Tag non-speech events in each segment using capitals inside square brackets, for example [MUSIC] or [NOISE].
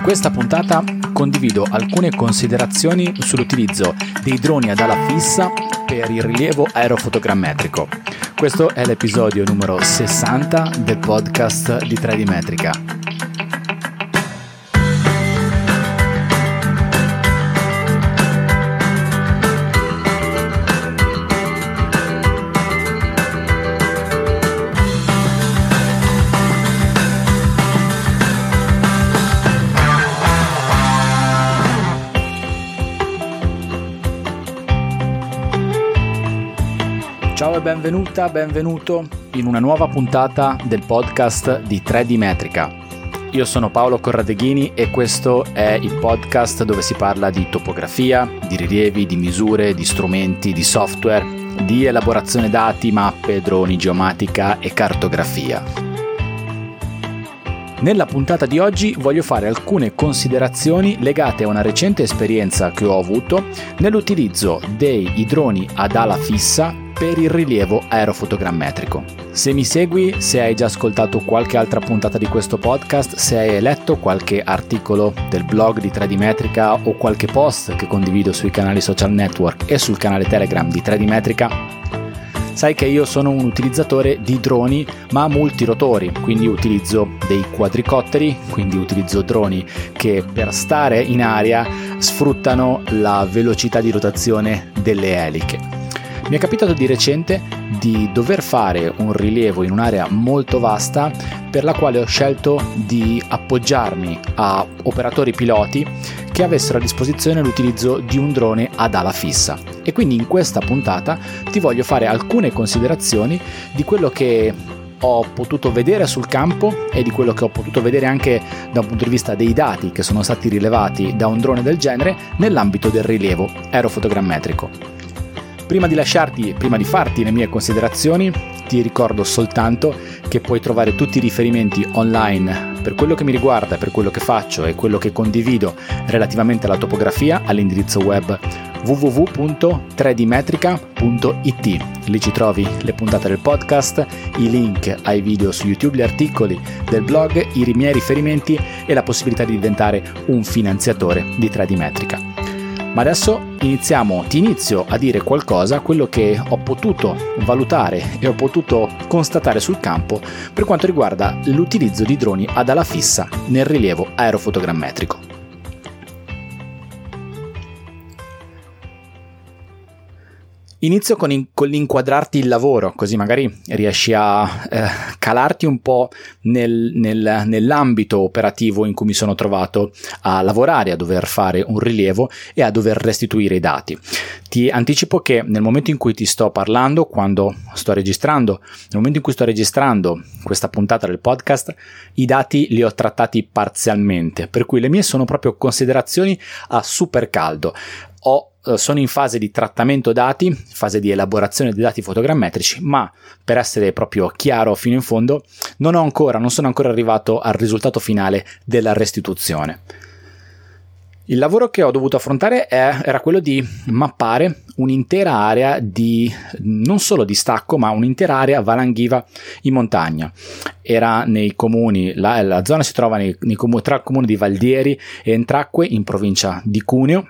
In questa puntata condivido alcune considerazioni sull'utilizzo dei droni ad ala fissa per il rilievo aerofotogrammetrico. Questo è l'episodio numero 60 del podcast di 3D Metrica. Benvenuta, benvenuto in una nuova puntata del podcast di 3D Metrica. Io sono Paolo Corradeghini e questo è il podcast dove si parla di topografia, di rilievi, di misure, di strumenti, di software, di elaborazione dati, mappe, droni, geomatica e cartografia. Nella puntata di oggi voglio fare alcune considerazioni legate a una recente esperienza che ho avuto nell'utilizzo dei droni ad ala fissa per il rilievo aerofotogrammetrico. Se mi segui, se hai già ascoltato qualche altra puntata di questo podcast, se hai letto qualche articolo del blog di 3D Metrica o qualche post che condivido sui canali social network e sul canale Telegram di 3D Metrica, sai che io sono un utilizzatore di droni ma multirotori, quindi utilizzo dei quadricotteri, quindi utilizzo droni che per stare in aria sfruttano la velocità di rotazione delle eliche. Mi è capitato di recente di dover fare un rilievo in un'area molto vasta per la quale ho scelto di appoggiarmi a operatori piloti che avessero a disposizione l'utilizzo di un drone ad ala fissa. E quindi in questa puntata ti voglio fare alcune considerazioni di quello che ho potuto vedere sul campo e di quello che ho potuto vedere anche da un punto di vista dei dati che sono stati rilevati da un drone del genere nell'ambito del rilievo aerofotogrammetrico. Prima di lasciarti, prima di farti le mie considerazioni, ti ricordo soltanto che puoi trovare tutti i riferimenti online per quello che mi riguarda, per quello che faccio e quello che condivido relativamente alla topografia all'indirizzo web www.3dmetrica.it. Lì ci trovi le puntate del podcast, i link ai video su YouTube, gli articoli del blog, i miei riferimenti e la possibilità di diventare un finanziatore di 3D Metrica. Ma adesso iniziamo, ti inizio a dire qualcosa, quello che ho potuto valutare e ho potuto constatare sul campo per quanto riguarda l'utilizzo di droni ad ala fissa nel rilievo aerofotogrammetrico. Inizio con, in, con, l'inquadrarti il lavoro, così magari riesci a eh, calarti un po' nel, nel, nell'ambito operativo in cui mi sono trovato a lavorare, a dover fare un rilievo e a dover restituire i dati. Ti anticipo che nel momento in cui ti sto parlando, quando sto registrando, nel momento in cui sto registrando questa puntata del podcast, i dati li ho trattati parzialmente, per cui le mie sono proprio considerazioni a super caldo. Ho sono in fase di trattamento dati, fase di elaborazione dei dati fotogrammetrici, ma per essere proprio chiaro fino in fondo, non ancora, non sono ancora arrivato al risultato finale della restituzione. Il lavoro che ho dovuto affrontare è, era quello di mappare un'intera area di non solo di stacco, ma un'intera area valanghiva in montagna. Era nei comuni, la, la zona si trova nei, nei, tra il comune di Valdieri e Entracque in provincia di Cuneo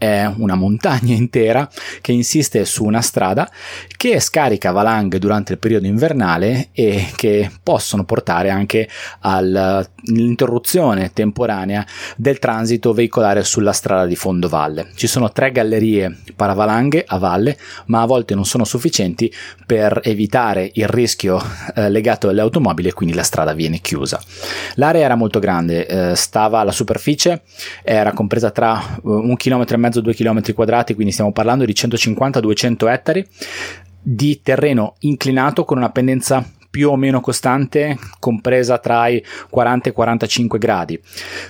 è una montagna intera che insiste su una strada che scarica valanghe durante il periodo invernale e che possono portare anche all'interruzione temporanea del transito veicolare sulla strada di fondovalle. Ci sono tre gallerie paravalanghe a valle, ma a volte non sono sufficienti per evitare il rischio eh, legato alle automobili e quindi la strada viene chiusa. L'area era molto grande, eh, stava alla superficie, era compresa tra uh, un chilometro e mezzo mezzo 2 km quadrati, quindi stiamo parlando di 150-200 ettari di terreno inclinato con una pendenza più o meno costante, compresa tra i 40 e i 45 gradi.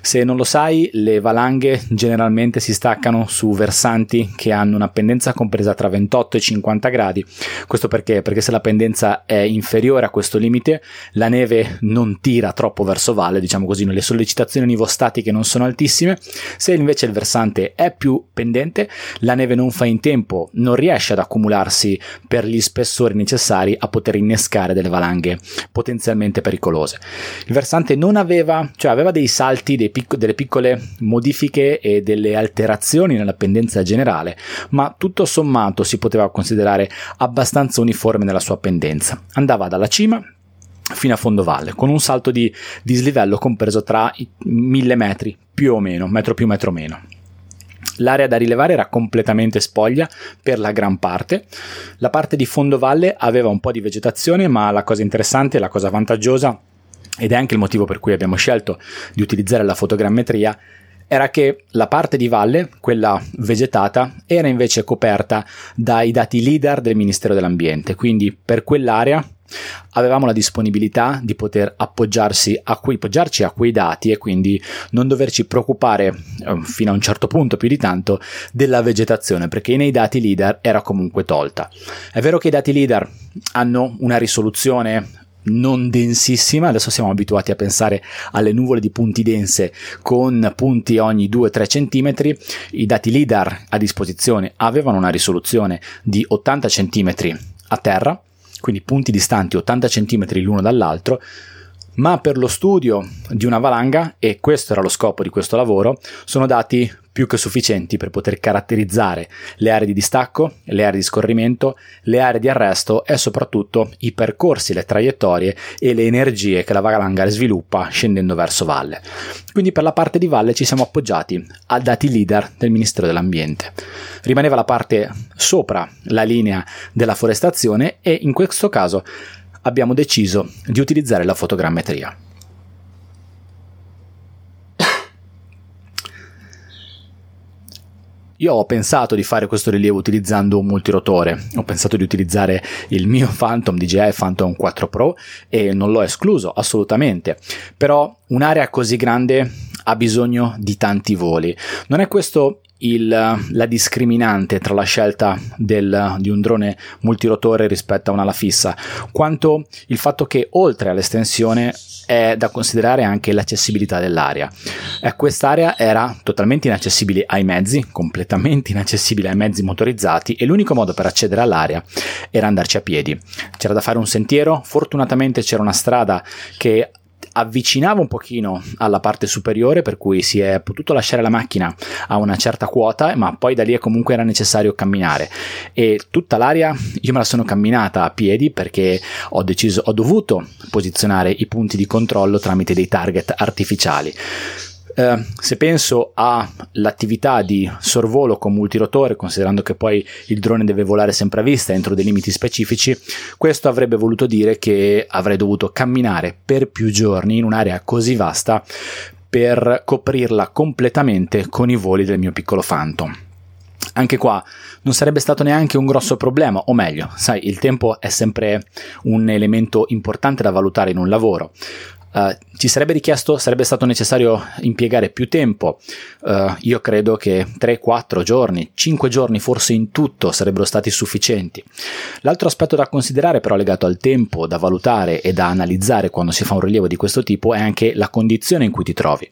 Se non lo sai, le valanghe generalmente si staccano su versanti che hanno una pendenza compresa tra 28 e 50 gradi. Questo perché? Perché se la pendenza è inferiore a questo limite, la neve non tira troppo verso valle, diciamo così, le sollecitazioni nivostatiche non sono altissime. Se invece il versante è più pendente, la neve non fa in tempo, non riesce ad accumularsi per gli spessori necessari a poter innescare delle valanghe valanghe potenzialmente pericolose. Il versante non aveva, cioè aveva dei salti, dei pic- delle piccole modifiche e delle alterazioni nella pendenza generale, ma tutto sommato si poteva considerare abbastanza uniforme nella sua pendenza. Andava dalla cima fino a fondo valle, con un salto di dislivello compreso tra i mille metri più o meno, metro più metro meno. L'area da rilevare era completamente spoglia per la gran parte. La parte di fondovalle aveva un po' di vegetazione, ma la cosa interessante, la cosa vantaggiosa, ed è anche il motivo per cui abbiamo scelto di utilizzare la fotogrammetria, era che la parte di valle, quella vegetata, era invece coperta dai dati LIDAR del Ministero dell'Ambiente, quindi per quell'area avevamo la disponibilità di poter appoggiarsi a quei, appoggiarci a quei dati e quindi non doverci preoccupare eh, fino a un certo punto più di tanto della vegetazione perché nei dati LIDAR era comunque tolta. È vero che i dati LIDAR hanno una risoluzione non densissima, adesso siamo abituati a pensare alle nuvole di punti dense con punti ogni 2-3 cm, i dati LIDAR a disposizione avevano una risoluzione di 80 cm a terra quindi punti distanti 80 cm l'uno dall'altro, ma per lo studio di una valanga, e questo era lo scopo di questo lavoro, sono dati più che sufficienti per poter caratterizzare le aree di distacco, le aree di scorrimento, le aree di arresto e soprattutto i percorsi, le traiettorie e le energie che la valanga sviluppa scendendo verso valle. Quindi per la parte di valle ci siamo appoggiati a dati leader del Ministero dell'Ambiente. Rimaneva la parte sopra la linea della forestazione e in questo caso abbiamo deciso di utilizzare la fotogrammetria. Io ho pensato di fare questo rilievo utilizzando un multirotore, ho pensato di utilizzare il mio [LAUGHS] Phantom DJI Phantom 4 Pro e non l'ho escluso assolutamente, però un'area così grande ha bisogno di tanti voli. Non è questo il, la discriminante tra la scelta del, di un drone multirotore rispetto a un'ala fissa, quanto il fatto che oltre all'estensione è da considerare anche l'accessibilità dell'area. Eh, quest'area era totalmente inaccessibile ai mezzi, completamente [LAUGHS] inaccessibile ai mezzi motorizzati e l'unico modo per accedere all'area era andarci a piedi. C'era da fare un sentiero, fortunatamente c'era una strada che avvicinava un pochino alla parte superiore per cui si è potuto lasciare la macchina a una certa quota ma poi da lì comunque era necessario camminare. E tutta l'area io me la sono camminata a piedi perché ho deciso ho dovuto posizionare i punti di controllo tramite dei target artificiali eh, se penso all'attività di sorvolo con multirotore, considerando che poi il drone deve volare sempre a vista entro dei limiti specifici, questo avrebbe voluto dire che avrei dovuto camminare per più giorni in un'area così vasta per coprirla completamente con i voli del mio piccolo Phantom. Anche qua non sarebbe stato neanche un grosso problema, o meglio, sai, il tempo è sempre un elemento importante da valutare in un lavoro. Uh, ci sarebbe richiesto, sarebbe stato necessario impiegare più tempo. Uh, io credo che 3-4 giorni, 5 giorni forse in tutto sarebbero stati sufficienti. L'altro aspetto da considerare, però, legato al tempo da valutare e da analizzare quando si fa un rilievo di questo tipo è anche la condizione in cui ti trovi.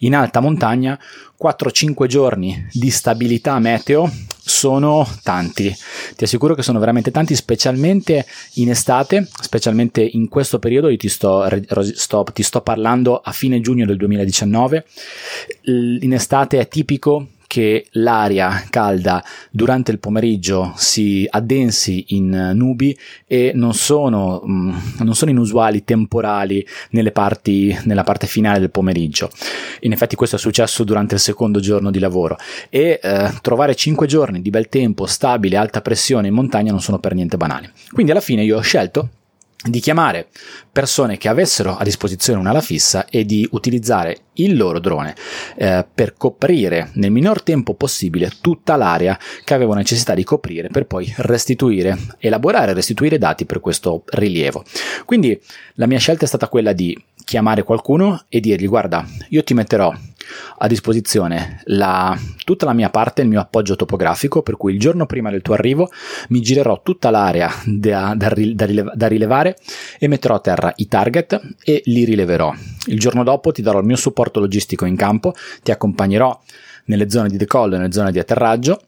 In alta montagna 4-5 giorni di stabilità meteo sono tanti. Ti assicuro che sono veramente tanti, specialmente in estate, specialmente in questo periodo. Io ti sto, sto, ti sto parlando a fine giugno del 2019. In estate è tipico che l'aria calda durante il pomeriggio si addensi in nubi e non sono, mm, non sono inusuali temporali parti, nella parte finale del pomeriggio. In effetti questo è successo durante il secondo giorno di lavoro e eh, trovare 5 giorni di bel tempo, stabile, alta pressione in montagna non sono per niente banali. Quindi alla fine io ho scelto di chiamare persone che avessero a disposizione un'ala fissa e di utilizzare il loro drone eh, per coprire nel minor tempo possibile tutta l'area che avevo necessità di coprire per poi restituire, elaborare e restituire dati per questo rilievo. Quindi la mia scelta è stata quella di chiamare qualcuno e dirgli guarda, io ti metterò a disposizione la, tutta la mia parte, il mio appoggio topografico, per cui il giorno prima del tuo arrivo mi girerò tutta l'area da, da, da, rilevare e metterò a terra i target e li rileverò. Il giorno dopo ti darò il mio supporto logistico in campo, ti accompagnerò nelle zone di decollo e nelle zone di atterraggio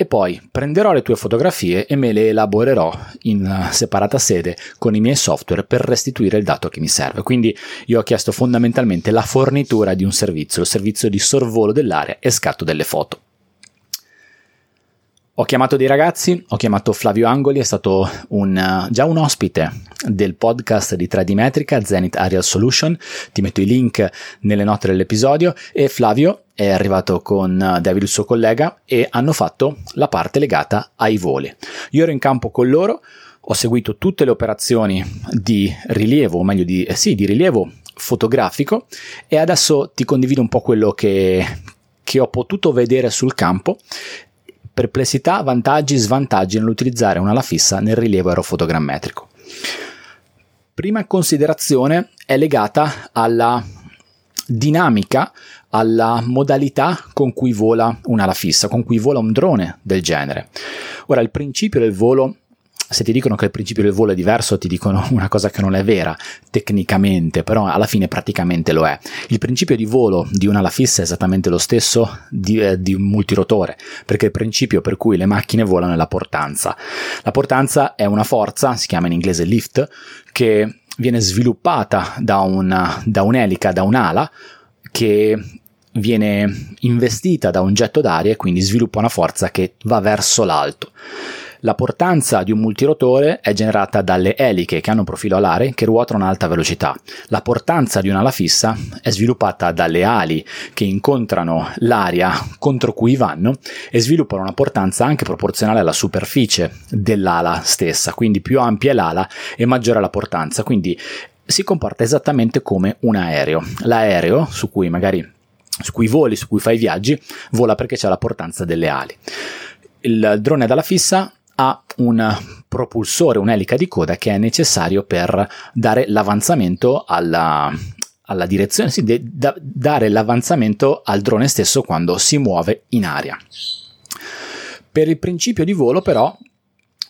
e poi prenderò le tue fotografie e me le elaborerò in separata sede con i miei software per restituire il dato che mi serve. Quindi io ho chiesto fondamentalmente la fornitura di un servizio, il servizio di sorvolo dell'area e scatto delle foto. Ho chiamato dei ragazzi, ho chiamato Flavio Angoli, è stato un, già un ospite del podcast di 3D Metrica, Zenith Aerial Solution, ti metto i link nelle note dell'episodio. E Flavio è arrivato con David il suo collega e hanno fatto la parte legata ai voli. Io ero in campo con loro, ho seguito tutte le operazioni di rilievo, o meglio di, eh sì, di rilievo fotografico e adesso ti condivido un po' quello che, che ho potuto vedere sul campo perplessità, vantaggi, svantaggi nell'utilizzare un'ala fissa nel rilievo aerofotogrammetrico. Prima considerazione è legata alla dinamica, alla modalità con cui vola un'ala fissa, con cui vola un drone del genere. Ora, il principio del volo se ti dicono che il principio del volo è diverso, ti dicono [LAUGHS] una cosa che non è vera tecnicamente, però alla fine praticamente lo è. Il principio di volo di un'ala fissa è esattamente lo stesso di, eh, di un multirotore, perché il principio per cui le macchine volano è la portanza. La portanza è una forza, si chiama in inglese lift, che viene sviluppata da, una, da un'elica, da un'ala, che viene investita da un getto d'aria e quindi sviluppa una forza che va verso l'alto. La portanza di un multirotore è generata dalle eliche che hanno un profilo alare che ruotano a alta velocità. La portanza di un'ala fissa è sviluppata dalle ali che incontrano l'aria contro cui vanno e sviluppano una portanza anche proporzionale alla superficie dell'ala stessa, quindi più ampia è l'ala e maggiore la portanza, quindi si comporta esattamente come un aereo. L'aereo su cui magari su cui voli, su cui fai viaggi, vola perché c'è la portanza delle ali. Il drone dalla fissa ha un propulsore, un'elica di coda che è necessario per dare l'avanzamento alla, alla direzione, sì, de, da, dare l'avanzamento al drone stesso quando si muove in aria. Per il principio di volo, però,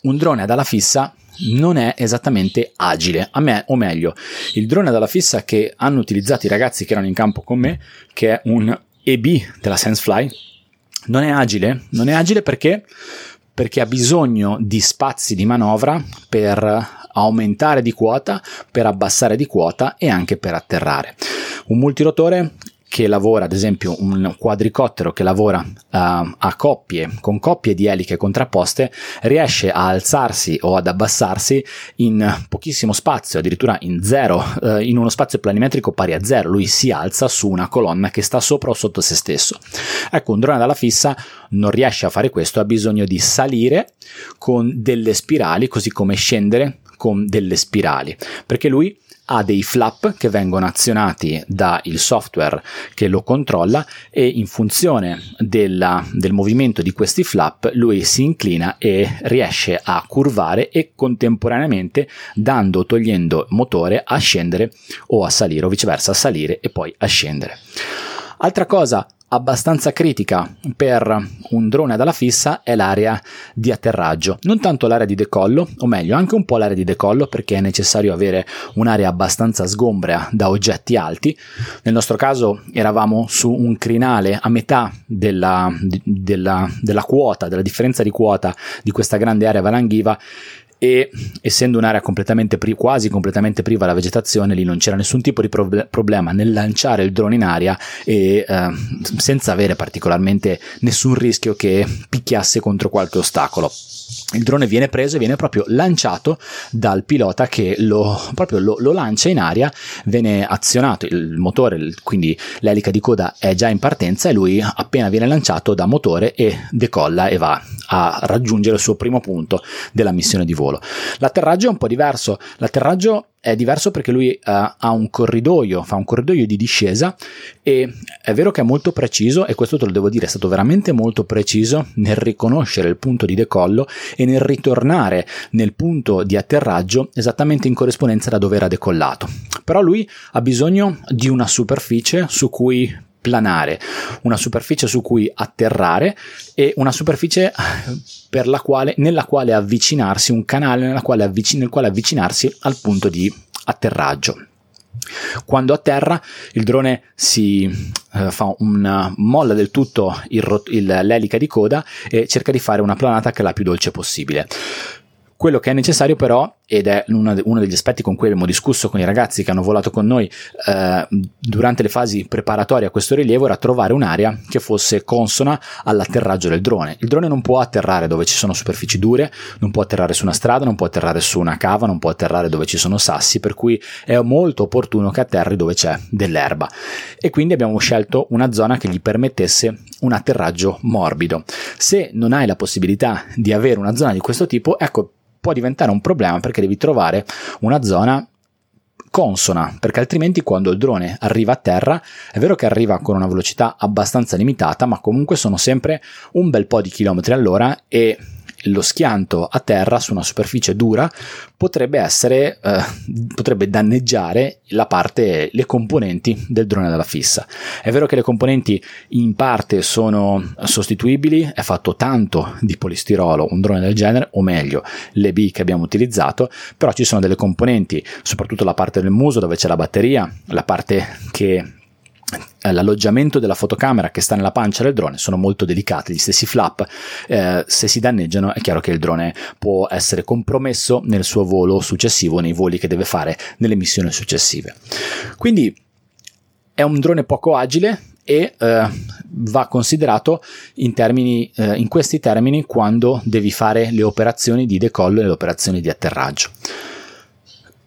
un drone ad ala fissa non è esattamente agile. A me, o meglio, il drone ad ala fissa che hanno utilizzato i ragazzi che erano in campo con me, che è un EB della SenseFly, non è agile. Non è agile perché perché ha bisogno di spazi di manovra per aumentare di quota, per abbassare di quota e anche per atterrare. Un multirotore che lavora, ad esempio un quadricottero che lavora uh, a coppie, con coppie di eliche contrapposte, riesce a alzarsi o ad abbassarsi in pochissimo spazio, addirittura in zero, uh, in uno spazio planimetrico pari a zero. Lui si alza su una colonna che sta sopra o sotto se stesso. Ecco, un drone dalla fissa non riesce a fare questo, ha bisogno di salire con delle spirali, così come scendere con delle spirali, perché lui ha dei flap che vengono azionati dal software che lo controlla e in funzione della, del movimento di questi flap lui si inclina e riesce a curvare e contemporaneamente dando o togliendo motore a scendere o a salire o viceversa a salire e poi a scendere. Altra cosa abbastanza critica per un drone ad ala fissa è l'area di atterraggio, non tanto l'area di decollo, o meglio anche un po' l'area di decollo perché è necessario avere un'area abbastanza sgombrea da oggetti alti. Nel nostro caso eravamo su un crinale a metà della, della, della quota, della differenza di quota di questa grande area valanghiva e essendo un'area completamente pri- quasi completamente priva della vegetazione lì non c'era nessun tipo di prob- problema nel lanciare il drone in aria e eh, senza avere particolarmente nessun rischio che picchiasse contro qualche ostacolo il drone viene preso e viene proprio lanciato dal pilota che lo, lo, lo, lancia in aria, viene azionato il motore, quindi l'elica di coda è già in partenza e lui appena viene lanciato da motore e decolla e va a raggiungere il suo primo punto della missione di volo. L'atterraggio è un po' diverso, l'atterraggio è diverso perché lui uh, ha un corridoio, fa un corridoio di discesa e è vero che è molto preciso e questo te lo devo dire, è stato veramente molto preciso nel riconoscere il punto di decollo e nel ritornare nel punto di atterraggio esattamente in corrispondenza da dove era decollato. Però lui ha bisogno di una superficie su cui planare, una superficie su cui atterrare e una superficie [LAUGHS] quale, nella quale avvicinarsi, un canale quale avvicin- nel quale avvicinarsi al punto di atterraggio. Quando atterra il drone si eh, fa una molla del tutto il, il, l'elica di coda e cerca di fare una planata che è la più dolce possibile. Quello che è necessario però, ed è uno, degli aspetti con cui abbiamo discusso con i ragazzi che hanno volato con noi eh, durante le fasi preparatorie a questo rilievo, era trovare un'area che fosse consona all'atterraggio del drone. Il drone non può atterrare dove ci sono superfici dure, non può atterrare su una strada, non può atterrare su una cava, non può atterrare dove ci sono sassi, per cui è molto opportuno che atterri dove c'è dell'erba. E quindi abbiamo scelto una zona che gli permettesse un atterraggio morbido. Se non hai la possibilità di avere una zona di questo tipo, ecco può diventare un problema perché devi trovare una zona consona, perché altrimenti quando il drone arriva a terra, è vero che arriva con una velocità abbastanza limitata, ma comunque sono sempre un bel po' di chilometri all'ora e lo schianto a terra su una superficie dura potrebbe essere eh, potrebbe danneggiare la parte le componenti del drone della fissa. È vero che le componenti in parte sono sostituibili è fatto tanto di polistirolo un drone del genere o meglio le B che abbiamo utilizzato però ci sono delle componenti soprattutto la parte del muso dove c'è la batteria la parte che l'alloggiamento della fotocamera che sta nella pancia del drone sono molto delicati, gli stessi flap eh, se si danneggiano è chiaro che il drone può essere compromesso nel suo volo successivo, nei voli che deve fare nelle missioni successive. Quindi è un drone poco agile e eh, va considerato in, termini, eh, in questi termini quando devi fare le operazioni di decollo e le operazioni di atterraggio.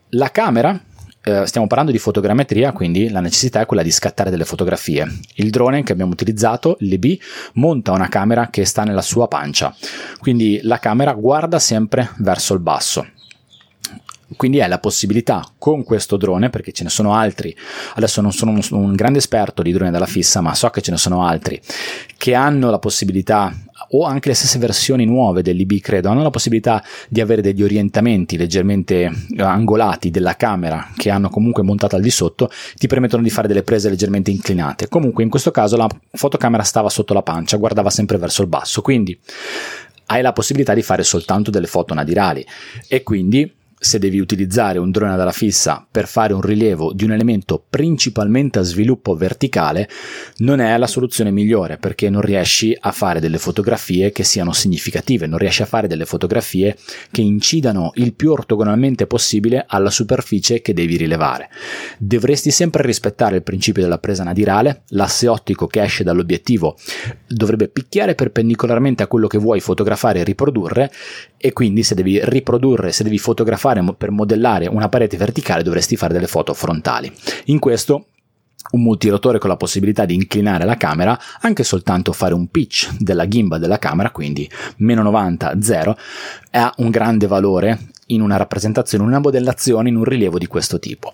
La camera eh, stiamo parlando di fotogrammetria, quindi la necessità è quella di scattare delle fotografie. Il drone che abbiamo utilizzato, l'EB, monta una camera che sta nella sua pancia, quindi la camera guarda sempre verso il basso quindi è la possibilità con questo drone, perché ce ne sono altri, adesso non sono un, un, grande esperto di droni della fissa, ma so che ce ne sono altri, che hanno la possibilità o anche le stesse versioni nuove dell'IB credo hanno la possibilità di avere degli orientamenti leggermente eh, angolati della camera che hanno comunque montato al di sotto ti permettono di fare delle prese leggermente inclinate. Comunque in questo caso la fotocamera stava sotto la pancia guardava sempre verso il basso. Quindi hai la possibilità di fare soltanto delle foto nadirali. E quindi se devi utilizzare un drone dalla fissa per fare un rilievo di un elemento principalmente a sviluppo verticale, non è la soluzione migliore perché non riesci a fare delle fotografie che siano significative, non riesci a fare delle fotografie che incidano il più ortogonalmente possibile alla superficie che devi rilevare. Dovresti sempre rispettare il principio della presa nadirale, l'asse ottico che esce dall'obiettivo dovrebbe picchiare perpendicolarmente a quello che vuoi fotografare e riprodurre e quindi se devi riprodurre, se devi fotografare per modellare una parete verticale dovresti fare delle foto frontali. In questo un multirotore con la possibilità di inclinare la camera, anche soltanto fare un pitch della gimbal della camera, quindi meno 90, 0, ha un grande valore in una rappresentazione, una modellazione, in un rilievo di questo tipo.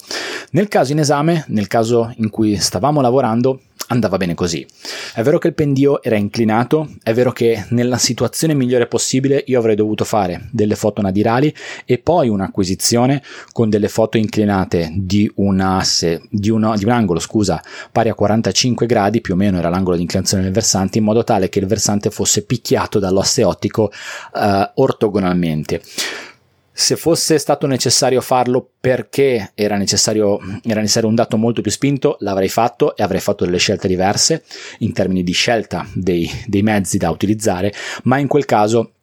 Nel caso in esame, nel caso in cui stavamo lavorando, andava bene così. È vero che il pendio era inclinato, è vero che nella situazione migliore possibile io avrei dovuto fare delle foto nadirali e poi un'acquisizione con delle foto inclinate di un asse, di, uno, di un angolo, scusa, pari a 45 gradi, più o meno era l'angolo di inclinazione del versante, in modo tale che il versante fosse picchiato dall'asse ottico uh, ortogonalmente se fosse stato necessario farlo perché era necessario, era necessario, un dato molto più spinto, l'avrei fatto e avrei fatto delle scelte diverse in termini di scelta dei, dei mezzi da utilizzare, ma in quel caso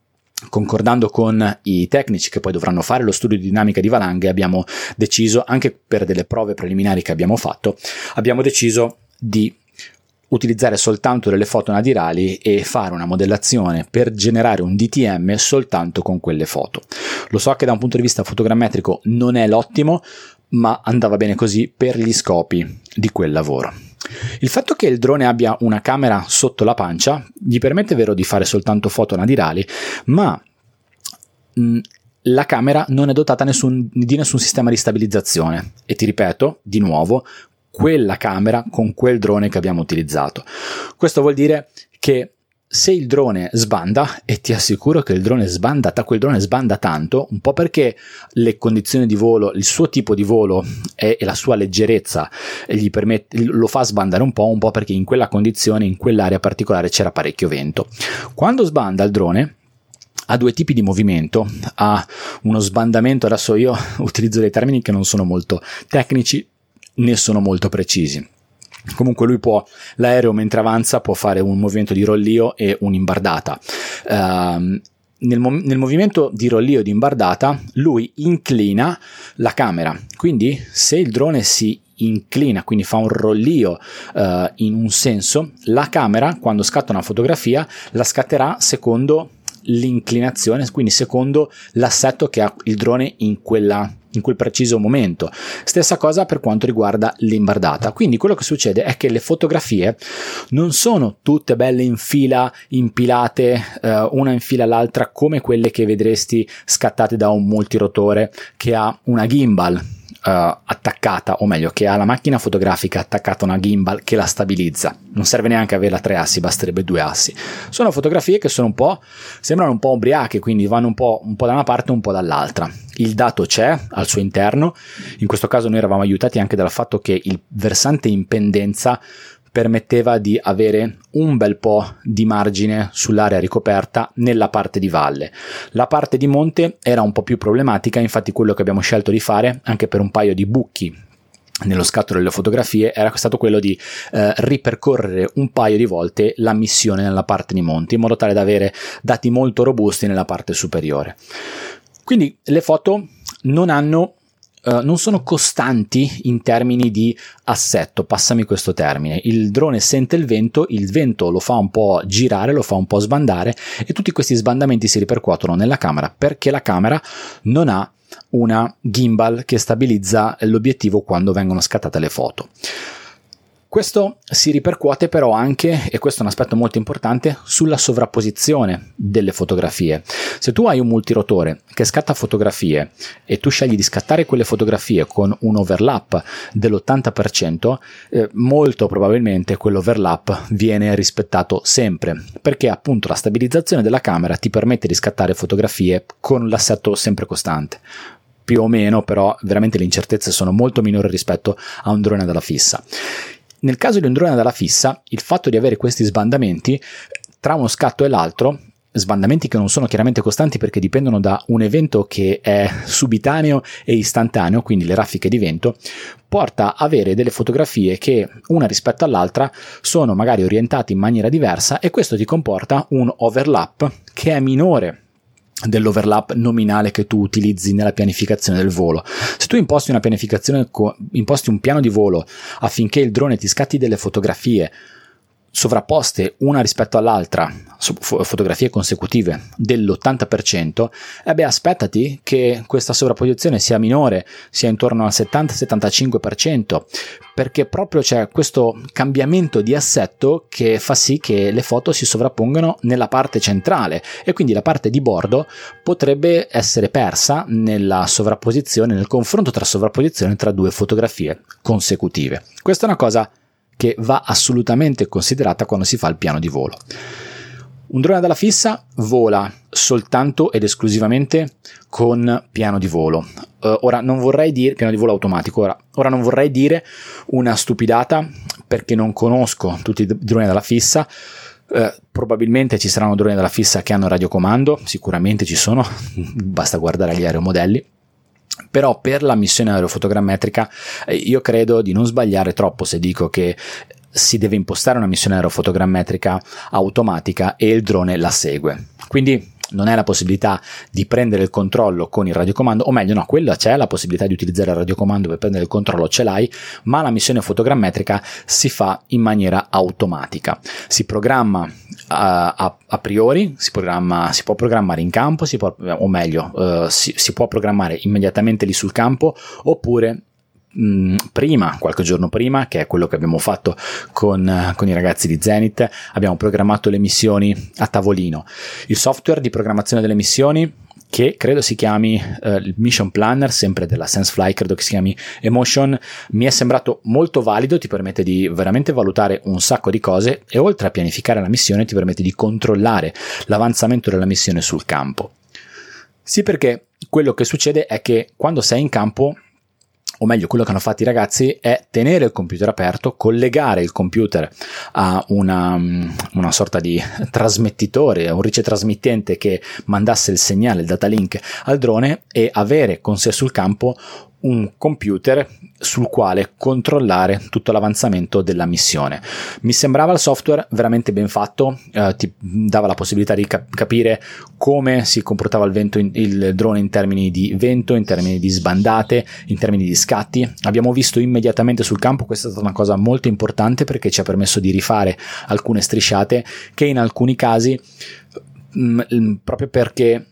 concordando con i tecnici che poi dovranno fare lo studio di dinamica di valanghe abbiamo deciso anche per delle prove preliminari che abbiamo fatto abbiamo deciso di utilizzare soltanto delle foto nadirali e fare una modellazione per generare un DTM soltanto con quelle foto. Lo so che da un punto di vista fotogrammetrico non è l'ottimo, ma andava bene così per gli scopi di quel lavoro. Il fatto che il drone abbia una camera sotto la pancia gli permette vero di fare soltanto foto nadirali, ma mh, la camera non è dotata nessun, di nessun sistema di stabilizzazione e ti ripeto di nuovo quella camera con quel drone che abbiamo utilizzato. Questo vuol dire che se il drone sbanda, e ti assicuro che il drone sbanda, quel drone sbanda tanto, un po' perché le condizioni di volo, il suo tipo di volo e, la sua leggerezza permette, lo fa sbandare un po', un po' perché in quella condizione, in quell'area particolare c'era parecchio vento. Quando sbanda il drone, ha due tipi di movimento, ha uno sbandamento, adesso io [LAUGHS] utilizzo dei termini che non sono molto tecnici, ne sono molto precisi. Comunque lui può, l'aereo mentre avanza può fare un movimento di rollio e un'imbardata. Uh, nel, mo- nel, movimento di rollio di imbardata lui inclina la camera, quindi se il drone si inclina, quindi fa un rollio uh, in un senso, la camera quando scatta una fotografia la scatterà secondo l'inclinazione, quindi secondo l'assetto che ha il drone in quella in quel preciso momento. Stessa cosa per quanto riguarda l'imbardata. Quindi quello che succede è che le fotografie non sono tutte belle in fila, impilate eh, una in fila all'altra come quelle che vedresti scattate da un multirotore che ha una gimbal attaccata, o meglio, che ha la macchina fotografica attaccata a una gimbal che la stabilizza. Non serve neanche averla tre assi, basterebbe due assi. Sono fotografie che sono un po', sembrano un po' ubriache, quindi vanno un po', un po' da una parte e un po' dall'altra. Il dato c'è al suo interno, in questo caso noi eravamo aiutati anche dal fatto che il versante in pendenza permetteva di avere un bel po' di margine sull'area ricoperta nella parte di valle. La parte di monte era un po' più problematica, infatti quello che abbiamo scelto di fare, anche per un paio di buchi nello scatto delle fotografie era stato quello di eh, ripercorrere un paio di volte la missione nella parte di monte in modo tale da avere dati molto robusti nella parte superiore. Quindi le foto non hanno Uh, non sono costanti in termini di assetto, passami questo termine. Il drone sente il vento, il vento lo fa un po' girare, lo fa un po' sbandare e tutti questi sbandamenti si ripercuotono nella camera perché la camera non ha una gimbal che stabilizza l'obiettivo quando vengono scattate le foto. Questo si ripercuote però anche, e questo è un aspetto molto importante, sulla sovrapposizione delle fotografie. Se tu hai un multirotore che scatta fotografie e tu scegli di scattare quelle fotografie con un overlap dell'80%, eh, molto probabilmente quell'overlap viene rispettato sempre, perché appunto la stabilizzazione della camera ti permette di scattare fotografie con l'assetto sempre costante più o meno, però veramente le incertezze sono molto minori rispetto a un drone dalla fissa. Nel caso di un drone dalla fissa, il fatto di avere questi sbandamenti tra uno scatto e l'altro sbandamenti che non sono chiaramente costanti perché dipendono da un evento che è subitaneo e istantaneo, quindi le raffiche di vento, porta a avere delle fotografie che una rispetto all'altra sono magari orientate in maniera diversa e questo ti comporta un overlap che è minore dell'overlap nominale che tu utilizzi nella pianificazione del volo. Se tu imposti una pianificazione, imposti un piano di volo affinché il drone ti scatti delle fotografie sovrapposte una rispetto all'altra, fotografie consecutive dell'80%, e beh, aspettati che questa sovrapposizione sia minore, sia intorno al 70-75%, perché proprio c'è questo cambiamento di assetto che fa sì che le foto si sovrappongano nella parte centrale e quindi la parte di bordo potrebbe essere persa nella sovrapposizione, nel confronto tra sovrapposizione tra due fotografie consecutive. Questa è una cosa che va assolutamente considerata quando si fa il piano di volo. Un drone dalla fissa vola soltanto ed esclusivamente con piano di volo. Uh, ora non vorrei dire piano di volo automatico, ora, ora, non vorrei dire una stupidata perché non conosco tutti i droni dalla fissa. Uh, probabilmente ci saranno droni dalla fissa che hanno radiocomando, sicuramente ci sono, [LAUGHS] basta guardare gli aeromodelli però per la missione aerofotogrammetrica eh, io credo di non sbagliare troppo se dico che si deve impostare una missione aerofotogrammetrica automatica e il drone la segue. Quindi non è la possibilità di prendere il controllo con il radiocomando, o meglio, no, quella c'è la possibilità di utilizzare il radiocomando per prendere il controllo, ce l'hai, ma la missione fotogrammetrica si fa in maniera automatica. Si programma a, a, priori, si, programma, si, può programmare in campo, si può, o meglio, uh, si, si può programmare immediatamente lì sul campo, oppure mh, prima, qualche giorno prima, che è quello che abbiamo fatto con, con, i ragazzi di Zenith, abbiamo programmato le missioni a tavolino. Il software di programmazione delle missioni che credo si chiami il Mission Planner, sempre della SenseFly, credo che si chiami Emotion, mi è sembrato molto valido, ti permette di veramente valutare un sacco di cose e oltre a pianificare la missione ti permette di controllare l'avanzamento della missione sul campo. Sì, perché quello che succede è che quando sei in campo o meglio quello che hanno fatto i ragazzi è tenere il computer aperto, collegare il computer a una, una sorta di trasmettitore, un ricetrasmittente che mandasse il segnale, il data link al drone e avere con sé sul campo un computer sul quale controllare tutto l'avanzamento della missione. Mi sembrava il software veramente ben fatto, eh, ti dava la possibilità di cap- capire come si comportava il, in- il drone in termini di vento, in termini di sbandate, in termini di scatti. Abbiamo visto immediatamente sul campo, questa è stata una cosa molto importante perché ci ha permesso di rifare alcune strisciate che in alcuni casi mh, mm, proprio perché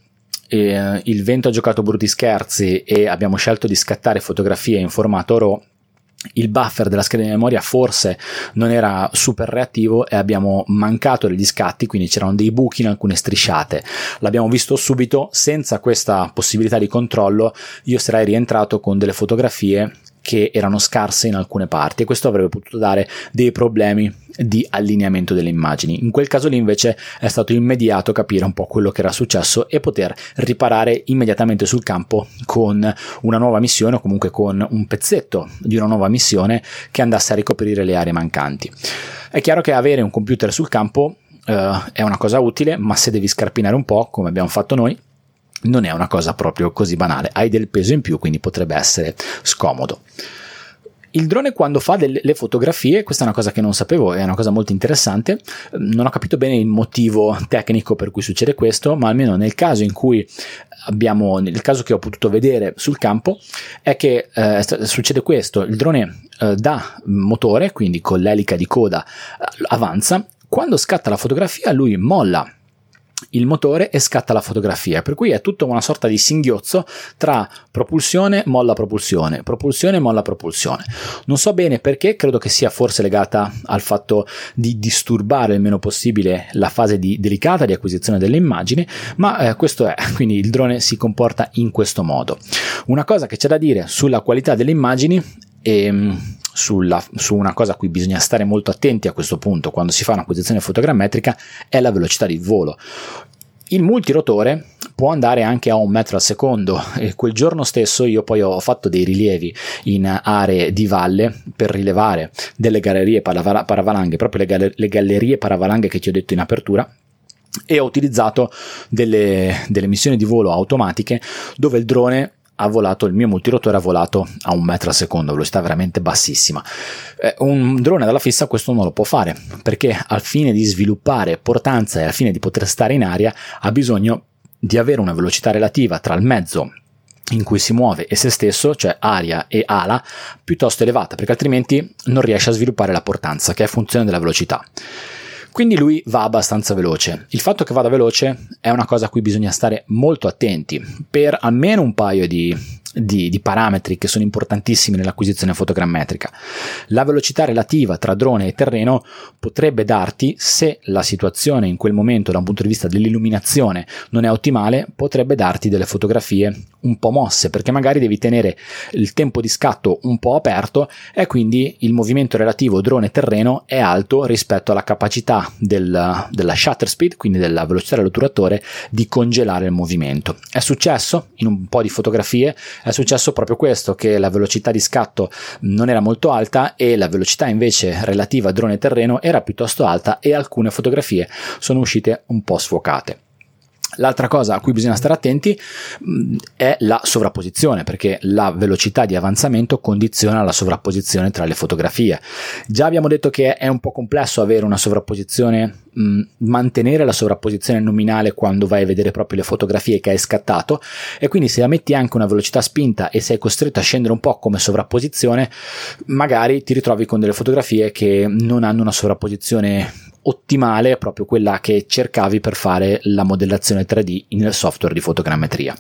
eh, il vento ha giocato brutti scherzi e abbiamo scelto di scattare fotografie in formato RAW, il buffer della scheda di memoria forse non era super reattivo e abbiamo mancato degli scatti, quindi c'erano dei buchi in alcune strisciate. L'abbiamo visto subito, senza questa possibilità di controllo, io sarei rientrato con delle fotografie che erano scarse in alcune parti e questo avrebbe potuto dare dei problemi di allineamento delle immagini. In quel caso lì invece è stato immediato capire un po' quello che era successo e poter riparare immediatamente sul campo con una nuova missione o comunque con un pezzetto di una nuova missione che andasse a ricoprire le aree mancanti. È chiaro che avere un computer sul campo uh, è una cosa utile, ma se devi scarpinare un po', come abbiamo fatto noi, non è una cosa proprio così banale, hai del peso in più, quindi potrebbe essere scomodo. Il drone quando fa delle fotografie, questa è una cosa che non sapevo, è una cosa molto interessante, non ho capito bene il motivo tecnico per cui succede questo, ma almeno nel caso in cui abbiamo, nel caso che ho potuto vedere sul campo, è che eh, succede questo, il drone eh, da motore, quindi con l'elica di coda, eh, avanza, quando scatta la fotografia lui molla il motore e scatta la fotografia, per cui è tutta una sorta di singhiozzo tra propulsione, molla propulsione, propulsione, molla propulsione. Non so bene perché, credo che sia forse legata al fatto di disturbare il meno possibile la fase di, delicata di acquisizione delle immagini, ma eh, questo è, [LAUGHS] quindi il drone si comporta in questo modo. Una cosa che c'è da dire sulla qualità delle immagini e ehm, sulla, su una cosa a cui bisogna stare molto attenti a questo punto quando si fa un'acquisizione fotogrammetrica è la velocità di volo. Il multirotore può andare anche a un metro al secondo e quel giorno stesso io poi ho fatto dei rilievi in aree di valle per rilevare delle gallerie paravalanghe, proprio le, galler- le gallerie paravalanghe che ti ho detto in apertura e ho utilizzato delle, delle missioni di volo automatiche dove il drone ha volato, il mio multirotore ha volato a un metro al secondo, velocità veramente bassissima. Eh, un drone dalla fissa questo non lo può fare perché al fine di sviluppare portanza e al fine di poter stare in aria ha bisogno di avere una velocità relativa tra il mezzo in cui si muove e se stesso, cioè aria e ala, piuttosto elevata, perché altrimenti non riesce a sviluppare la portanza, che è funzione della velocità. Quindi lui va abbastanza veloce. Il fatto che vada veloce è una cosa a cui bisogna stare molto attenti per almeno un paio di, di, di, parametri che sono importantissimi nell'acquisizione fotogrammetrica. La velocità relativa tra drone e terreno potrebbe darti, se la situazione in quel momento da un punto di vista dell'illuminazione non è ottimale, potrebbe darti delle fotografie un po' mosse, perché magari devi tenere il tempo di scatto un po' aperto e quindi il movimento relativo drone-terreno è alto rispetto alla capacità del, della shutter speed, quindi della velocità dell'otturatore, di congelare il movimento. È successo in un po' di fotografie, è successo proprio questo, che la velocità di scatto non era molto alta e la velocità invece relativa drone-terreno era piuttosto alta e alcune fotografie sono uscite un po' sfocate. L'altra cosa a cui bisogna stare attenti mh, è la sovrapposizione, perché la velocità di avanzamento condiziona la sovrapposizione tra le fotografie. Già abbiamo detto che è un po' complesso avere una sovrapposizione, mh, mantenere la sovrapposizione nominale quando vai a vedere proprio le fotografie che hai scattato, e quindi se metti anche una velocità spinta e sei costretto a scendere un po' come sovrapposizione, magari ti ritrovi con delle fotografie che non hanno una sovrapposizione ottimale, proprio quella che cercavi per fare la modellazione 3D nel software di fotogrammetria.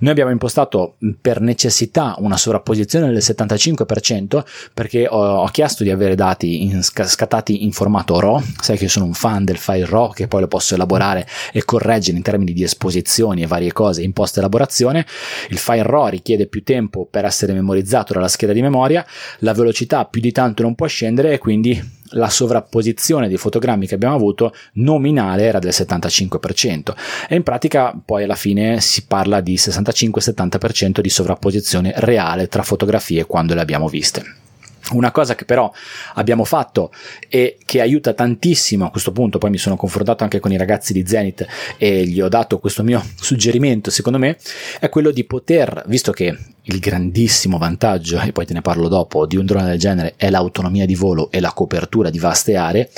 Noi abbiamo impostato per necessità una sovrapposizione del 75% perché ho, ho chiesto di avere dati in, scattati in formato RAW, sai che io sono un fan del file RAW che poi lo posso elaborare e correggere in termini di esposizioni e varie cose in post elaborazione. Il file RAW richiede più tempo per essere memorizzato dalla scheda di memoria, la velocità più di tanto non può scendere e quindi la sovrapposizione dei fotogrammi che abbiamo avuto nominale era del 75% e in pratica poi alla fine si parla di 65-70% di sovrapposizione reale tra fotografie quando le abbiamo viste. Una cosa che però abbiamo fatto e che aiuta tantissimo a questo punto, poi mi sono confrontato anche con i ragazzi di Zenith e gli ho dato questo mio [LAUGHS] suggerimento, secondo me, è quello di poter, visto che il grandissimo vantaggio, e poi te ne parlo dopo, di un drone del genere è l'autonomia di volo e la copertura di vaste aree,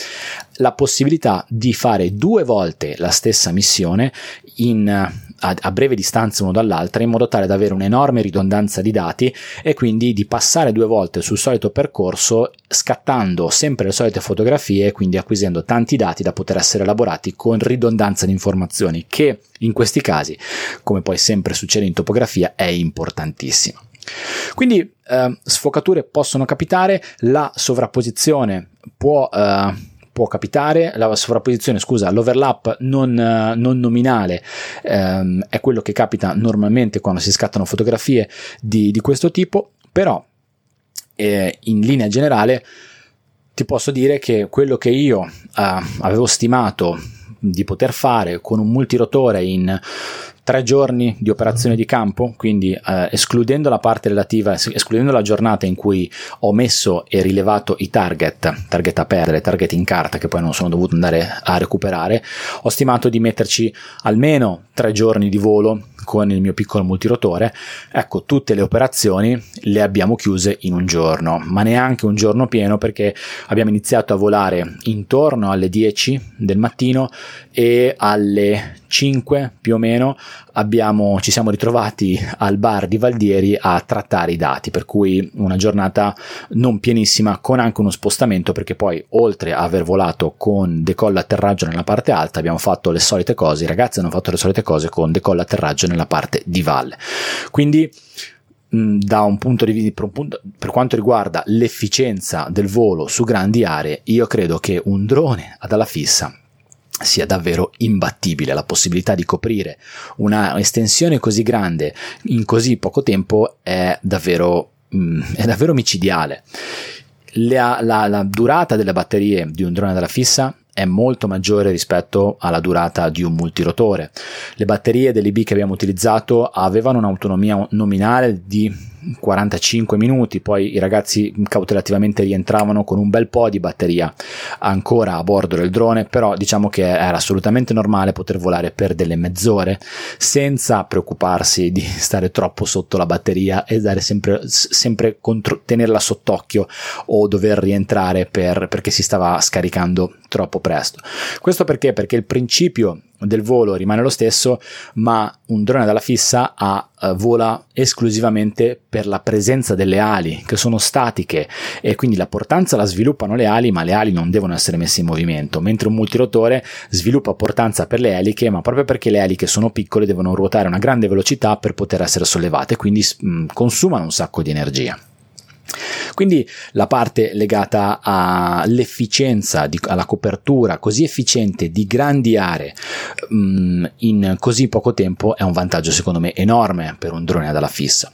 la possibilità di fare due volte la stessa missione in, a, a, breve distanza uno dall'altra in modo tale da avere un'enorme ridondanza di dati e quindi di passare due volte sul solito percorso scattando sempre le solite fotografie e quindi acquisendo tanti dati da poter essere elaborati con ridondanza di informazioni che in questi casi come poi sempre succede in topografia è importantissima quindi eh, sfocature possono capitare la sovrapposizione può eh, può capitare, la sovrapposizione, scusa, l'overlap non, non nominale ehm, è quello che capita normalmente quando si scattano fotografie di, di questo tipo, però eh, in linea generale ti posso dire che quello che io eh, avevo stimato di poter fare con un multirotore in tre giorni di operazione di campo, quindi eh, escludendo la parte relativa, escludendo la giornata in cui ho messo e rilevato i target, target a perdere, target in carta che poi non sono dovuto andare a recuperare, ho stimato di metterci almeno tre giorni di volo con il mio piccolo multirotore, ecco, tutte le operazioni le abbiamo chiuse in un giorno, ma neanche un giorno pieno perché abbiamo iniziato a volare intorno alle 10 del mattino e alle 5 più o meno abbiamo, ci siamo ritrovati al bar di Valdieri a trattare i dati, per cui una giornata non pienissima con anche uno spostamento perché poi oltre a aver volato con decollo atterraggio nella parte alta abbiamo fatto le solite cose, i ragazzi hanno fatto le solite cose con decollo atterraggio nella parte di valle. Quindi da un punto di per quanto riguarda l'efficienza del volo su grandi aree, io credo che un drone ad ala fissa sia davvero imbattibile. La possibilità di coprire una estensione così grande in così poco tempo è davvero, è davvero micidiale. La, la, la durata delle batterie di un drone della fissa è molto maggiore rispetto alla durata di un multirotore. Le batterie dell'IB che abbiamo utilizzato avevano un'autonomia nominale di 45 minuti, poi i ragazzi cautelativamente rientravano con un bel po' di batteria ancora a bordo del drone, però diciamo che era assolutamente normale poter volare per delle mezz'ore senza preoccuparsi di [LAUGHS] stare troppo sotto la batteria e dare sempre, sempre contro, tenerla sott'occhio o dover rientrare per, perché si stava scaricando troppo presto. Questo perché? Perché il principio del volo rimane lo stesso, ma un drone dalla fissa ha, uh, vola esclusivamente per la presenza delle ali che sono statiche e quindi la portanza la sviluppano le ali, ma le ali non devono essere messe in movimento, mentre un multirotore sviluppa portanza per le eliche, ma proprio perché le eliche sono piccole devono ruotare a una grande velocità per poter essere sollevate, quindi mh, consumano un sacco di energia. Quindi la parte legata all'efficienza, di, alla copertura così efficiente di grandi aree mm, in così poco tempo è un vantaggio secondo me enorme per un drone ad ala fissa.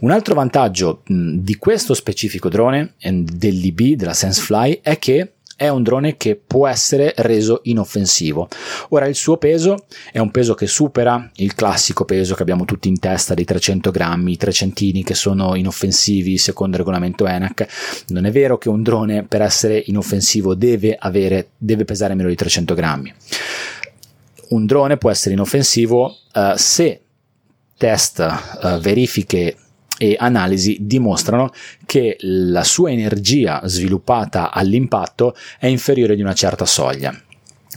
Un altro vantaggio mm, di questo specifico drone, dell'IB, della SenseFly, è che è un drone che può essere reso inoffensivo. Ora il suo peso è un peso che supera il classico peso che abbiamo tutti in testa dei 300 grammi, i 300 che sono inoffensivi secondo il regolamento ENAC. Non è vero che un drone per essere inoffensivo deve, avere, deve pesare meno di 300 grammi. Un drone può essere inoffensivo uh, se test, uh, verifiche e analisi dimostrano che la sua energia sviluppata all'impatto è inferiore di una certa soglia.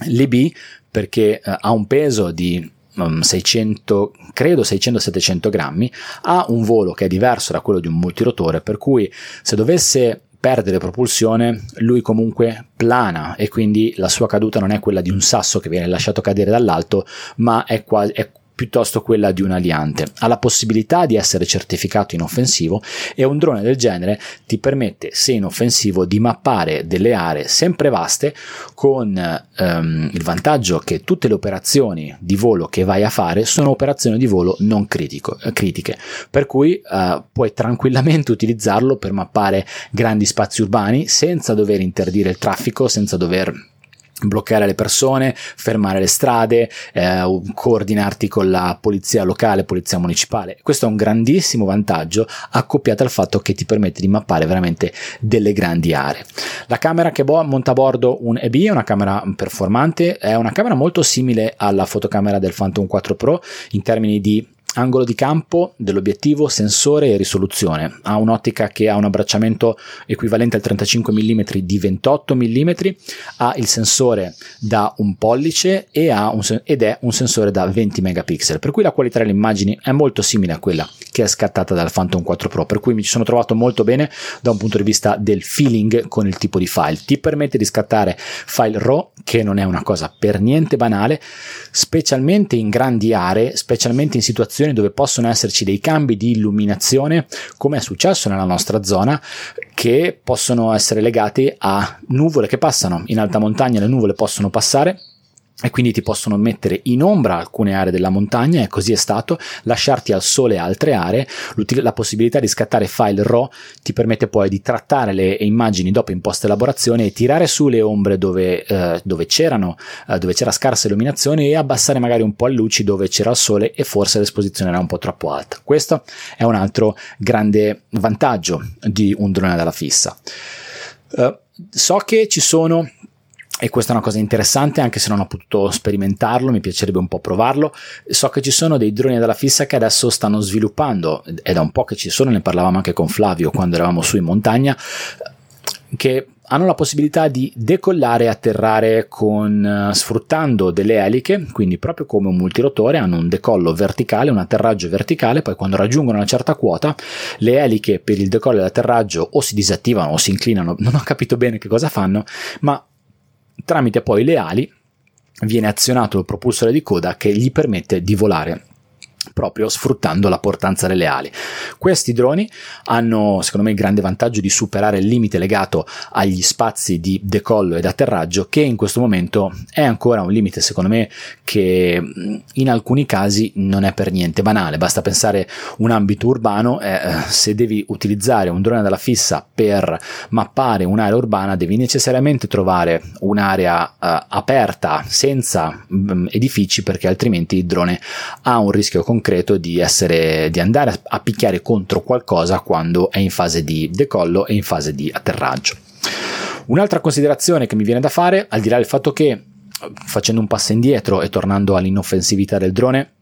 L'EB perché eh, ha un peso di 600, mm, credo 600-700 grammi, ha un volo che è diverso da quello di un multirotore, per cui se dovesse perdere propulsione, lui comunque plana e quindi la sua caduta non è quella di un sasso che viene lasciato cadere dall'alto, ma è, quasi, è piuttosto quella di un aliante. Ha la possibilità di essere certificato inoffensivo e un drone del genere ti permette, se inoffensivo, di mappare delle aree sempre vaste con ehm, il vantaggio che tutte le operazioni di volo che vai a fare sono operazioni di volo non critico, eh, critiche, per cui eh, puoi tranquillamente utilizzarlo per mappare grandi spazi urbani senza dover interdire il traffico, senza dover bloccare le persone, fermare le strade, eh, coordinarti con la polizia locale, polizia municipale. Questo è un grandissimo vantaggio accoppiato al fatto che ti permette di mappare veramente delle grandi aree. La camera che monta a bordo un EB è una camera performante, è una camera molto simile alla fotocamera del Phantom 4 Pro in termini di angolo di campo dell'obiettivo, sensore e risoluzione. Ha un'ottica che ha un abbracciamento equivalente al 35 mm di 28 mm, ha il sensore da un pollice un, ed è un sensore da 20 megapixel, per cui la qualità delle immagini è molto simile a quella che è scattata dal Phantom 4 Pro, per cui mi ci sono trovato molto bene da un punto di vista del feeling con il tipo di file. Ti permette di scattare file RAW, che non è una cosa per niente banale, specialmente in grandi aree, specialmente in situazioni dove possono esserci dei cambi di illuminazione, come è successo nella nostra zona, che possono essere legati a nuvole che passano. In alta montagna, le nuvole possono passare e quindi ti possono mettere in ombra alcune aree della montagna e così è stato, lasciarti al sole altre aree, la possibilità di scattare file RAW ti permette poi di trattare le immagini dopo in post elaborazione e tirare su le ombre dove, eh, dove, c'erano, eh, dove c'era scarsa illuminazione e abbassare magari un po' le luci dove c'era il sole e forse l'esposizione era un po' troppo alta. Questo è un altro grande vantaggio di un drone dalla fissa. Uh, so che ci sono e questa è una cosa interessante anche se non ho potuto sperimentarlo, mi piacerebbe un po' provarlo. So che ci sono dei droni dalla fissa che adesso stanno sviluppando, è da un po' che ci sono, ne parlavamo anche con Flavio quando eravamo su in montagna, che hanno la possibilità di decollare e atterrare con, uh, sfruttando delle eliche, quindi proprio come un multirotore, hanno un decollo verticale, un atterraggio verticale, poi quando raggiungono una certa quota le eliche per il decollo e l'atterraggio o si disattivano o si inclinano, non ho capito bene che cosa fanno, ma tramite poi le ali viene azionato il propulsore di coda che gli permette di volare proprio sfruttando la portanza delle ali. Questi droni hanno, secondo me, il grande vantaggio di superare il limite legato agli spazi di decollo ed atterraggio, che in questo momento è ancora un limite, secondo me, che in alcuni casi non è per niente banale. Basta pensare un ambito urbano, eh, se devi utilizzare un drone dalla fissa per mappare un'area urbana, devi necessariamente trovare un'area eh, aperta senza mh, edifici, perché altrimenti il drone ha un rischio concreto concreto di, essere, di andare a picchiare contro qualcosa quando è in fase di decollo e in fase di atterraggio. Un'altra considerazione che mi viene da fare, al di là del fatto che facendo un passo indietro e tornando all'inoffensività del drone,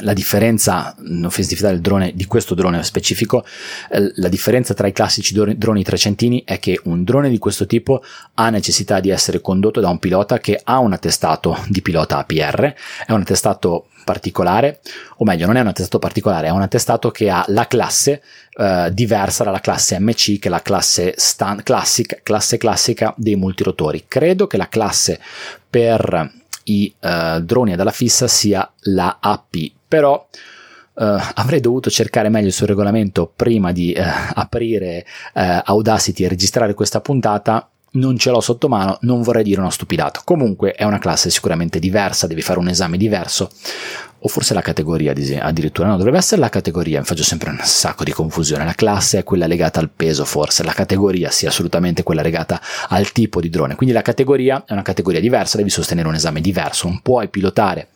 la differenza, l'offensività del drone, di questo drone specifico, eh, la differenza tra i classici droni trecentini è che un drone di questo tipo ha necessità di essere condotto da un pilota che ha un attestato di pilota APR, è un attestato particolare, o meglio, non è un attestato particolare, è un attestato che ha la classe eh, diversa dalla classe MC, che è la classe, stand, classic, classe classica dei multirotori. Credo che la classe per i eh, droni ad ala fissa sia la AP, però Uh, avrei dovuto cercare meglio suo regolamento prima di uh, aprire uh, Audacity e registrare questa puntata non ce l'ho sotto mano, non vorrei dire una stupidata. Comunque è una classe sicuramente diversa, devi fare un esame diverso, o forse la categoria addirittura, no, dovrebbe essere la categoria, mi faccio sempre un sacco di confusione. La classe è quella legata al peso, forse, la categoria sì, assolutamente quella legata al tipo di drone. Quindi la categoria è una categoria diversa, devi sostenere un esame diverso, non puoi pilotare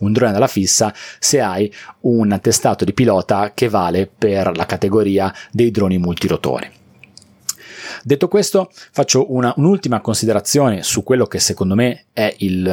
un drone dalla fissa se hai un attestato di pilota che vale per la categoria dei droni multirotori. Detto questo, faccio una, un'ultima considerazione su quello che secondo me è il,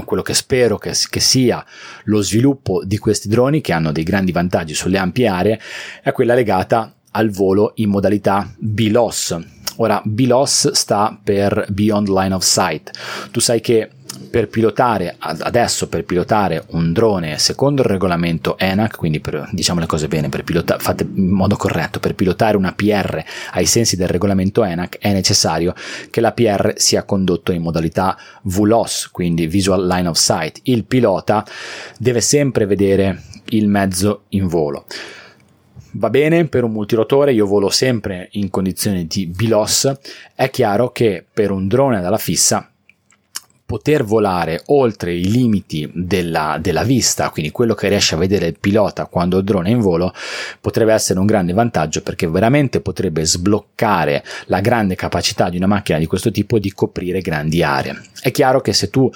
uh, quello che spero che, che, sia lo sviluppo di questi droni che hanno dei grandi vantaggi sulle ampie aree, è quella legata al volo in modalità BLOS. Ora, BLOS sta per Beyond Line of Sight. Tu sai che per pilotare adesso per pilotare un drone secondo il regolamento ENAC, quindi per, diciamo le cose bene, per pilotare, fate in modo corretto, per pilotare una PR ai sensi del regolamento ENAC è necessario che la PR sia condotto in modalità VLOS, quindi Visual Line of Sight. Il pilota deve sempre vedere il mezzo in volo. Va bene per un multirotore, io volo sempre in condizioni di BLOS, è chiaro che per un drone dalla fissa poter volare oltre i limiti della, della, vista, quindi quello che riesce a vedere il pilota quando il drone è in volo, potrebbe essere un grande vantaggio perché veramente potrebbe sbloccare la grande capacità di una macchina di questo tipo di coprire grandi aree. È chiaro che se tu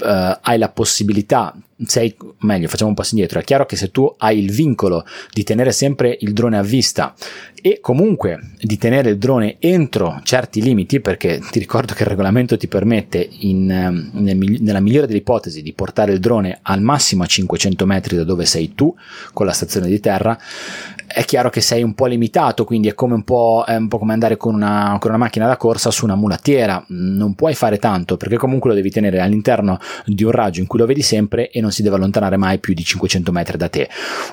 uh, hai la possibilità sei meglio, facciamo un passo indietro. È chiaro che se tu hai il vincolo di tenere sempre il drone a vista e comunque di tenere il drone entro certi limiti, perché ti ricordo che il regolamento ti permette, in, ehm, nel, nella migliore delle ipotesi, di portare il drone al massimo a 500 metri da dove sei tu con la stazione di terra, è chiaro che sei un po' limitato, quindi è come un po', un po come andare con una, con una, macchina da corsa su una mulattiera. Non puoi fare tanto perché comunque lo devi tenere all'interno di un raggio in cui lo vedi sempre e non si deve allontanare mai più di 500 metri da te.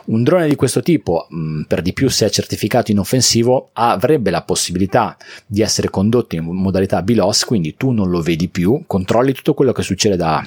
Un drone di questo tipo, per di più se è certificato inoffensivo, avrebbe la possibilità di essere condotto in modalità BLOS, quindi tu non lo vedi più, controlli tutto quello che succede da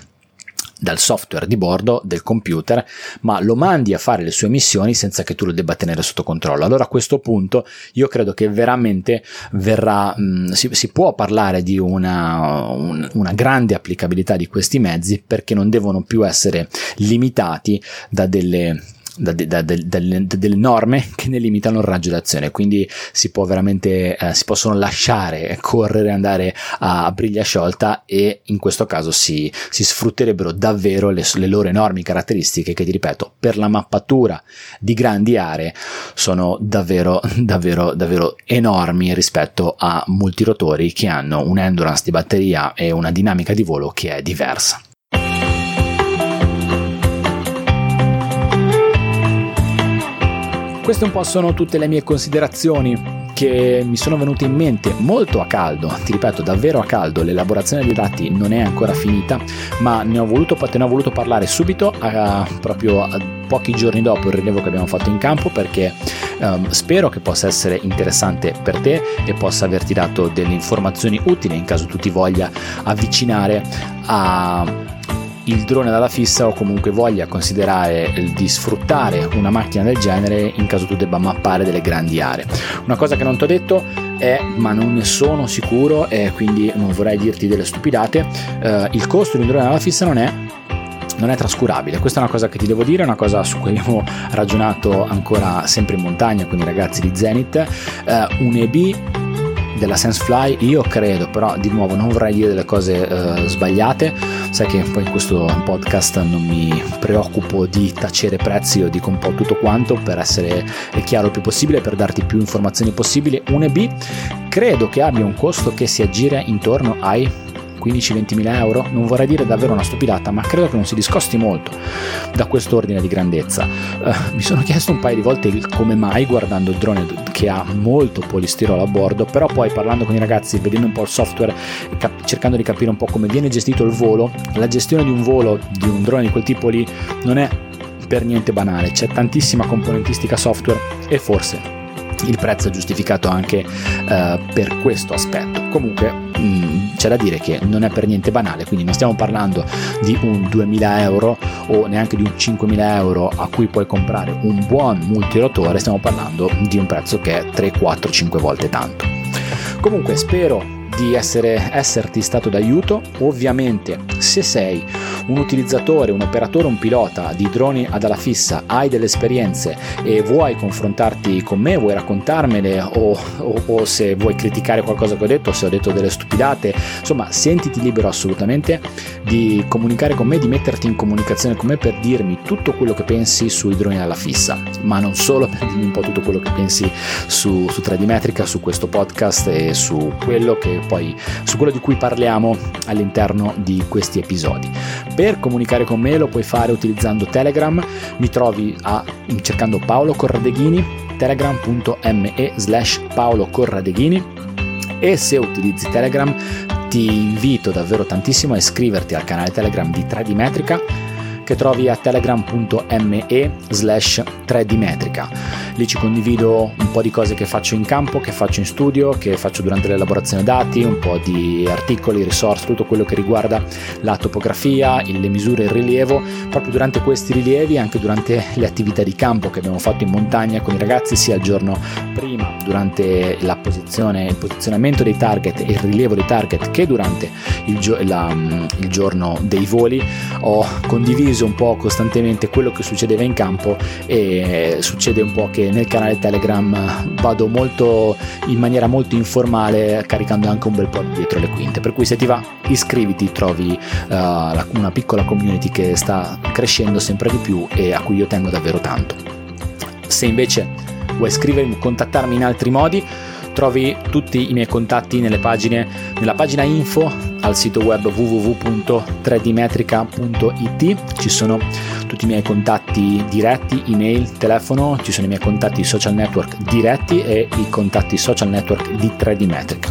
dal software di bordo del computer, ma lo mandi a fare le sue missioni senza che tu lo debba tenere sotto controllo. Allora a questo punto io credo che veramente verrà, mh, si, si, può parlare di una, un, una grande applicabilità di questi mezzi perché non devono più essere limitati da delle da, da, da, delle, norme [LAUGHS] che ne limitano il raggio d'azione, quindi si può veramente, eh, si possono lasciare correre, andare a, a briglia sciolta e in questo caso si, si sfrutterebbero davvero le, le, loro enormi caratteristiche che ti ripeto, per la mappatura di grandi aree sono davvero, [LAUGHS] davvero, davvero enormi rispetto a multirotori che hanno un endurance di batteria e una dinamica di volo che è diversa. Queste un po' sono tutte le mie considerazioni che mi sono venute in mente molto a caldo, ti ripeto davvero a caldo, l'elaborazione dei dati non è ancora finita, ma ne ho voluto, te ne ho voluto parlare subito, a, proprio a pochi giorni dopo il rilievo che abbiamo fatto in campo, perché um, spero che possa essere interessante per te e possa averti dato delle informazioni utili in caso tu ti voglia avvicinare a il drone dalla fissa o comunque voglia considerare di sfruttare una macchina del genere in caso tu debba mappare delle grandi aree. Una cosa che non ti ho detto è, ma non ne sono sicuro e quindi non vorrei dirti delle stupidate, eh, il costo di un drone dalla fissa non è non è trascurabile. Questa è una cosa che ti devo dire, una cosa su cui abbiamo ragionato ancora sempre in montagna con i ragazzi di Zenith. Uh, un EB della SenseFly io credo però di nuovo non vorrei dire delle cose uh, sbagliate. Sai che poi in questo podcast non mi preoccupo di tacere prezzi o dico un po' tutto quanto per essere chiaro il più possibile per darti più informazioni possibili. Un EB credo che abbia un costo che si aggira intorno ai 15-20 mila euro, non vorrei dire davvero una stupidata, ma credo che non si discosti molto da quest'ordine di grandezza. Uh, mi sono chiesto un paio di volte il come mai guardando il drone che ha molto polistirolo a bordo, però poi parlando con i ragazzi, vedendo un po' il software, cap- cercando di capire un po' come viene gestito il volo, la gestione di un volo di un drone di quel tipo lì non è per niente banale, c'è tantissima componentistica software e forse il prezzo è giustificato anche uh, per questo aspetto. Comunque mm, c'è da dire che non è per niente banale, quindi non stiamo parlando di un 2000 euro o neanche di un 5000 euro a cui puoi comprare un buon multirotore, stiamo parlando di un prezzo che è 3, 4, 5 volte tanto. Comunque spero di essere, esserti stato d'aiuto. Ovviamente, se sei un utilizzatore, un operatore, un pilota di droni ad ala fissa, hai delle esperienze e vuoi confrontarti con me, vuoi raccontarmele o, o, o se vuoi criticare qualcosa che ho detto, se ho detto delle stupidate, insomma, sentiti libero assolutamente di comunicare con me, di metterti in comunicazione con me per dirmi tutto quello che pensi sui droni alla fissa, ma non solo per dirmi un po' tutto quello che pensi su, su 3D Metrica, su questo podcast e su quello poi su quello di cui parliamo all'interno di questi episodi. Per comunicare con me lo puoi fare utilizzando Telegram, mi trovi a, cercando Paolo Corradeghini, telegram.me slash Paolo Corradeghini. E se utilizzi Telegram ti invito davvero tantissimo a iscriverti al canale Telegram di 3D Metrica che trovi a telegram.me slash 3D Metrica. Lì ci condivido un po' di cose che faccio in campo, che faccio in studio, che faccio durante l'elaborazione dati, un po' di articoli, risorse, tutto quello che riguarda la topografia, le misure, il rilievo, proprio durante questi rilievi, anche durante le attività di campo che abbiamo fatto in montagna con i ragazzi, sia il giorno prima, durante la posizione, il posizionamento dei target e il rilievo dei target, che durante il, gio- la, il giorno dei voli, ho condiviso condiviso un po' costantemente quello che succedeva in campo e succede un po' che nel canale Telegram vado molto in maniera molto informale caricando anche un bel po' dietro le quinte. Per cui se ti va iscriviti trovi uh, una piccola community che sta crescendo sempre di più e a cui io tengo davvero tanto. Se invece vuoi scrivermi contattarmi in altri modi trovi tutti i miei contatti pagine, nella pagina info al sito web www.3dmetrica.it ci sono tutti i miei contatti diretti, email, telefono, ci sono i miei contatti social network diretti e i contatti social network di 3D Metrica.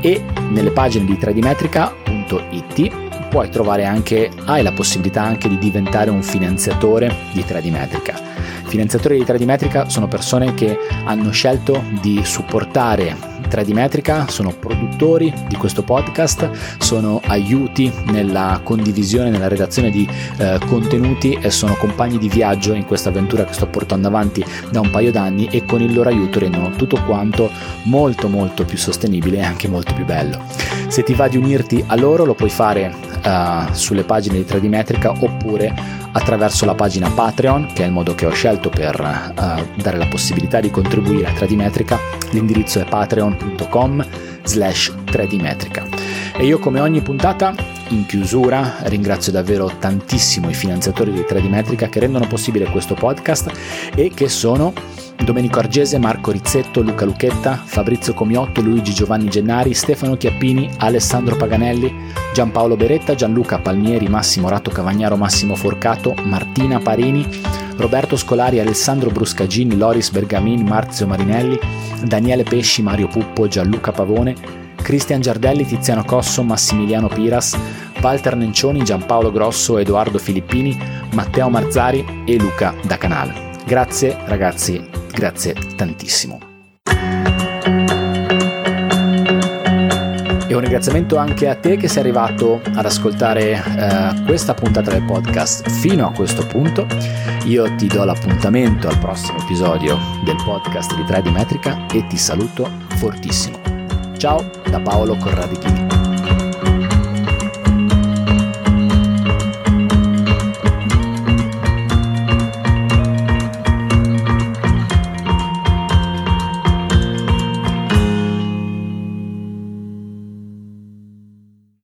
E nelle pagine di 3dmetrica.it puoi trovare anche, hai la possibilità anche di diventare un finanziatore di 3D Metrica Finanziatori di 3D Metrica sono persone che hanno scelto di supportare 3D Metrica, sono produttori di questo podcast, sono aiuti nella condivisione, nella redazione di eh, contenuti e sono compagni di viaggio in questa avventura che sto portando avanti da un paio d'anni e con il loro aiuto rendono tutto quanto molto molto più sostenibile e anche molto più bello. Se ti va di unirti a loro lo puoi fare uh, sulle pagine di 3D Metrica oppure attraverso la pagina Patreon, che è il modo che ho scelto per uh, dare la possibilità di contribuire a 3D Metrica. L'indirizzo è patreon.com slash 3D Metrica. E io come ogni puntata, in chiusura, ringrazio davvero tantissimo i finanziatori di 3D Metrica che rendono possibile questo podcast e che sono Domenico Argese, Marco Rizzetto, Luca Lucchetta, Fabrizio Comiotto, Luigi Giovanni Gennari, Stefano Chiappini, Alessandro Paganelli, Giampaolo Beretta, Gianluca Palmieri, Massimo Ratto Cavagnaro, Massimo Forcato, Martina Parini, Roberto Scolari, Alessandro Bruscagini, Loris Bergamin, Marzio Marinelli, Daniele Pesci, Mario Puppo, Gianluca Pavone, Cristian Giardelli, Tiziano Cosso, Massimiliano Piras, Walter Nencioni, Giampaolo Grosso, Edoardo Filippini, Matteo Marzari e Luca Da Canale. Grazie ragazzi Grazie tantissimo. E un ringraziamento anche a te che sei arrivato ad ascoltare eh, questa puntata del podcast fino a questo punto. Io ti do l'appuntamento al prossimo episodio del podcast di 3D Metrica e ti saluto fortissimo. Ciao da Paolo Corradichini.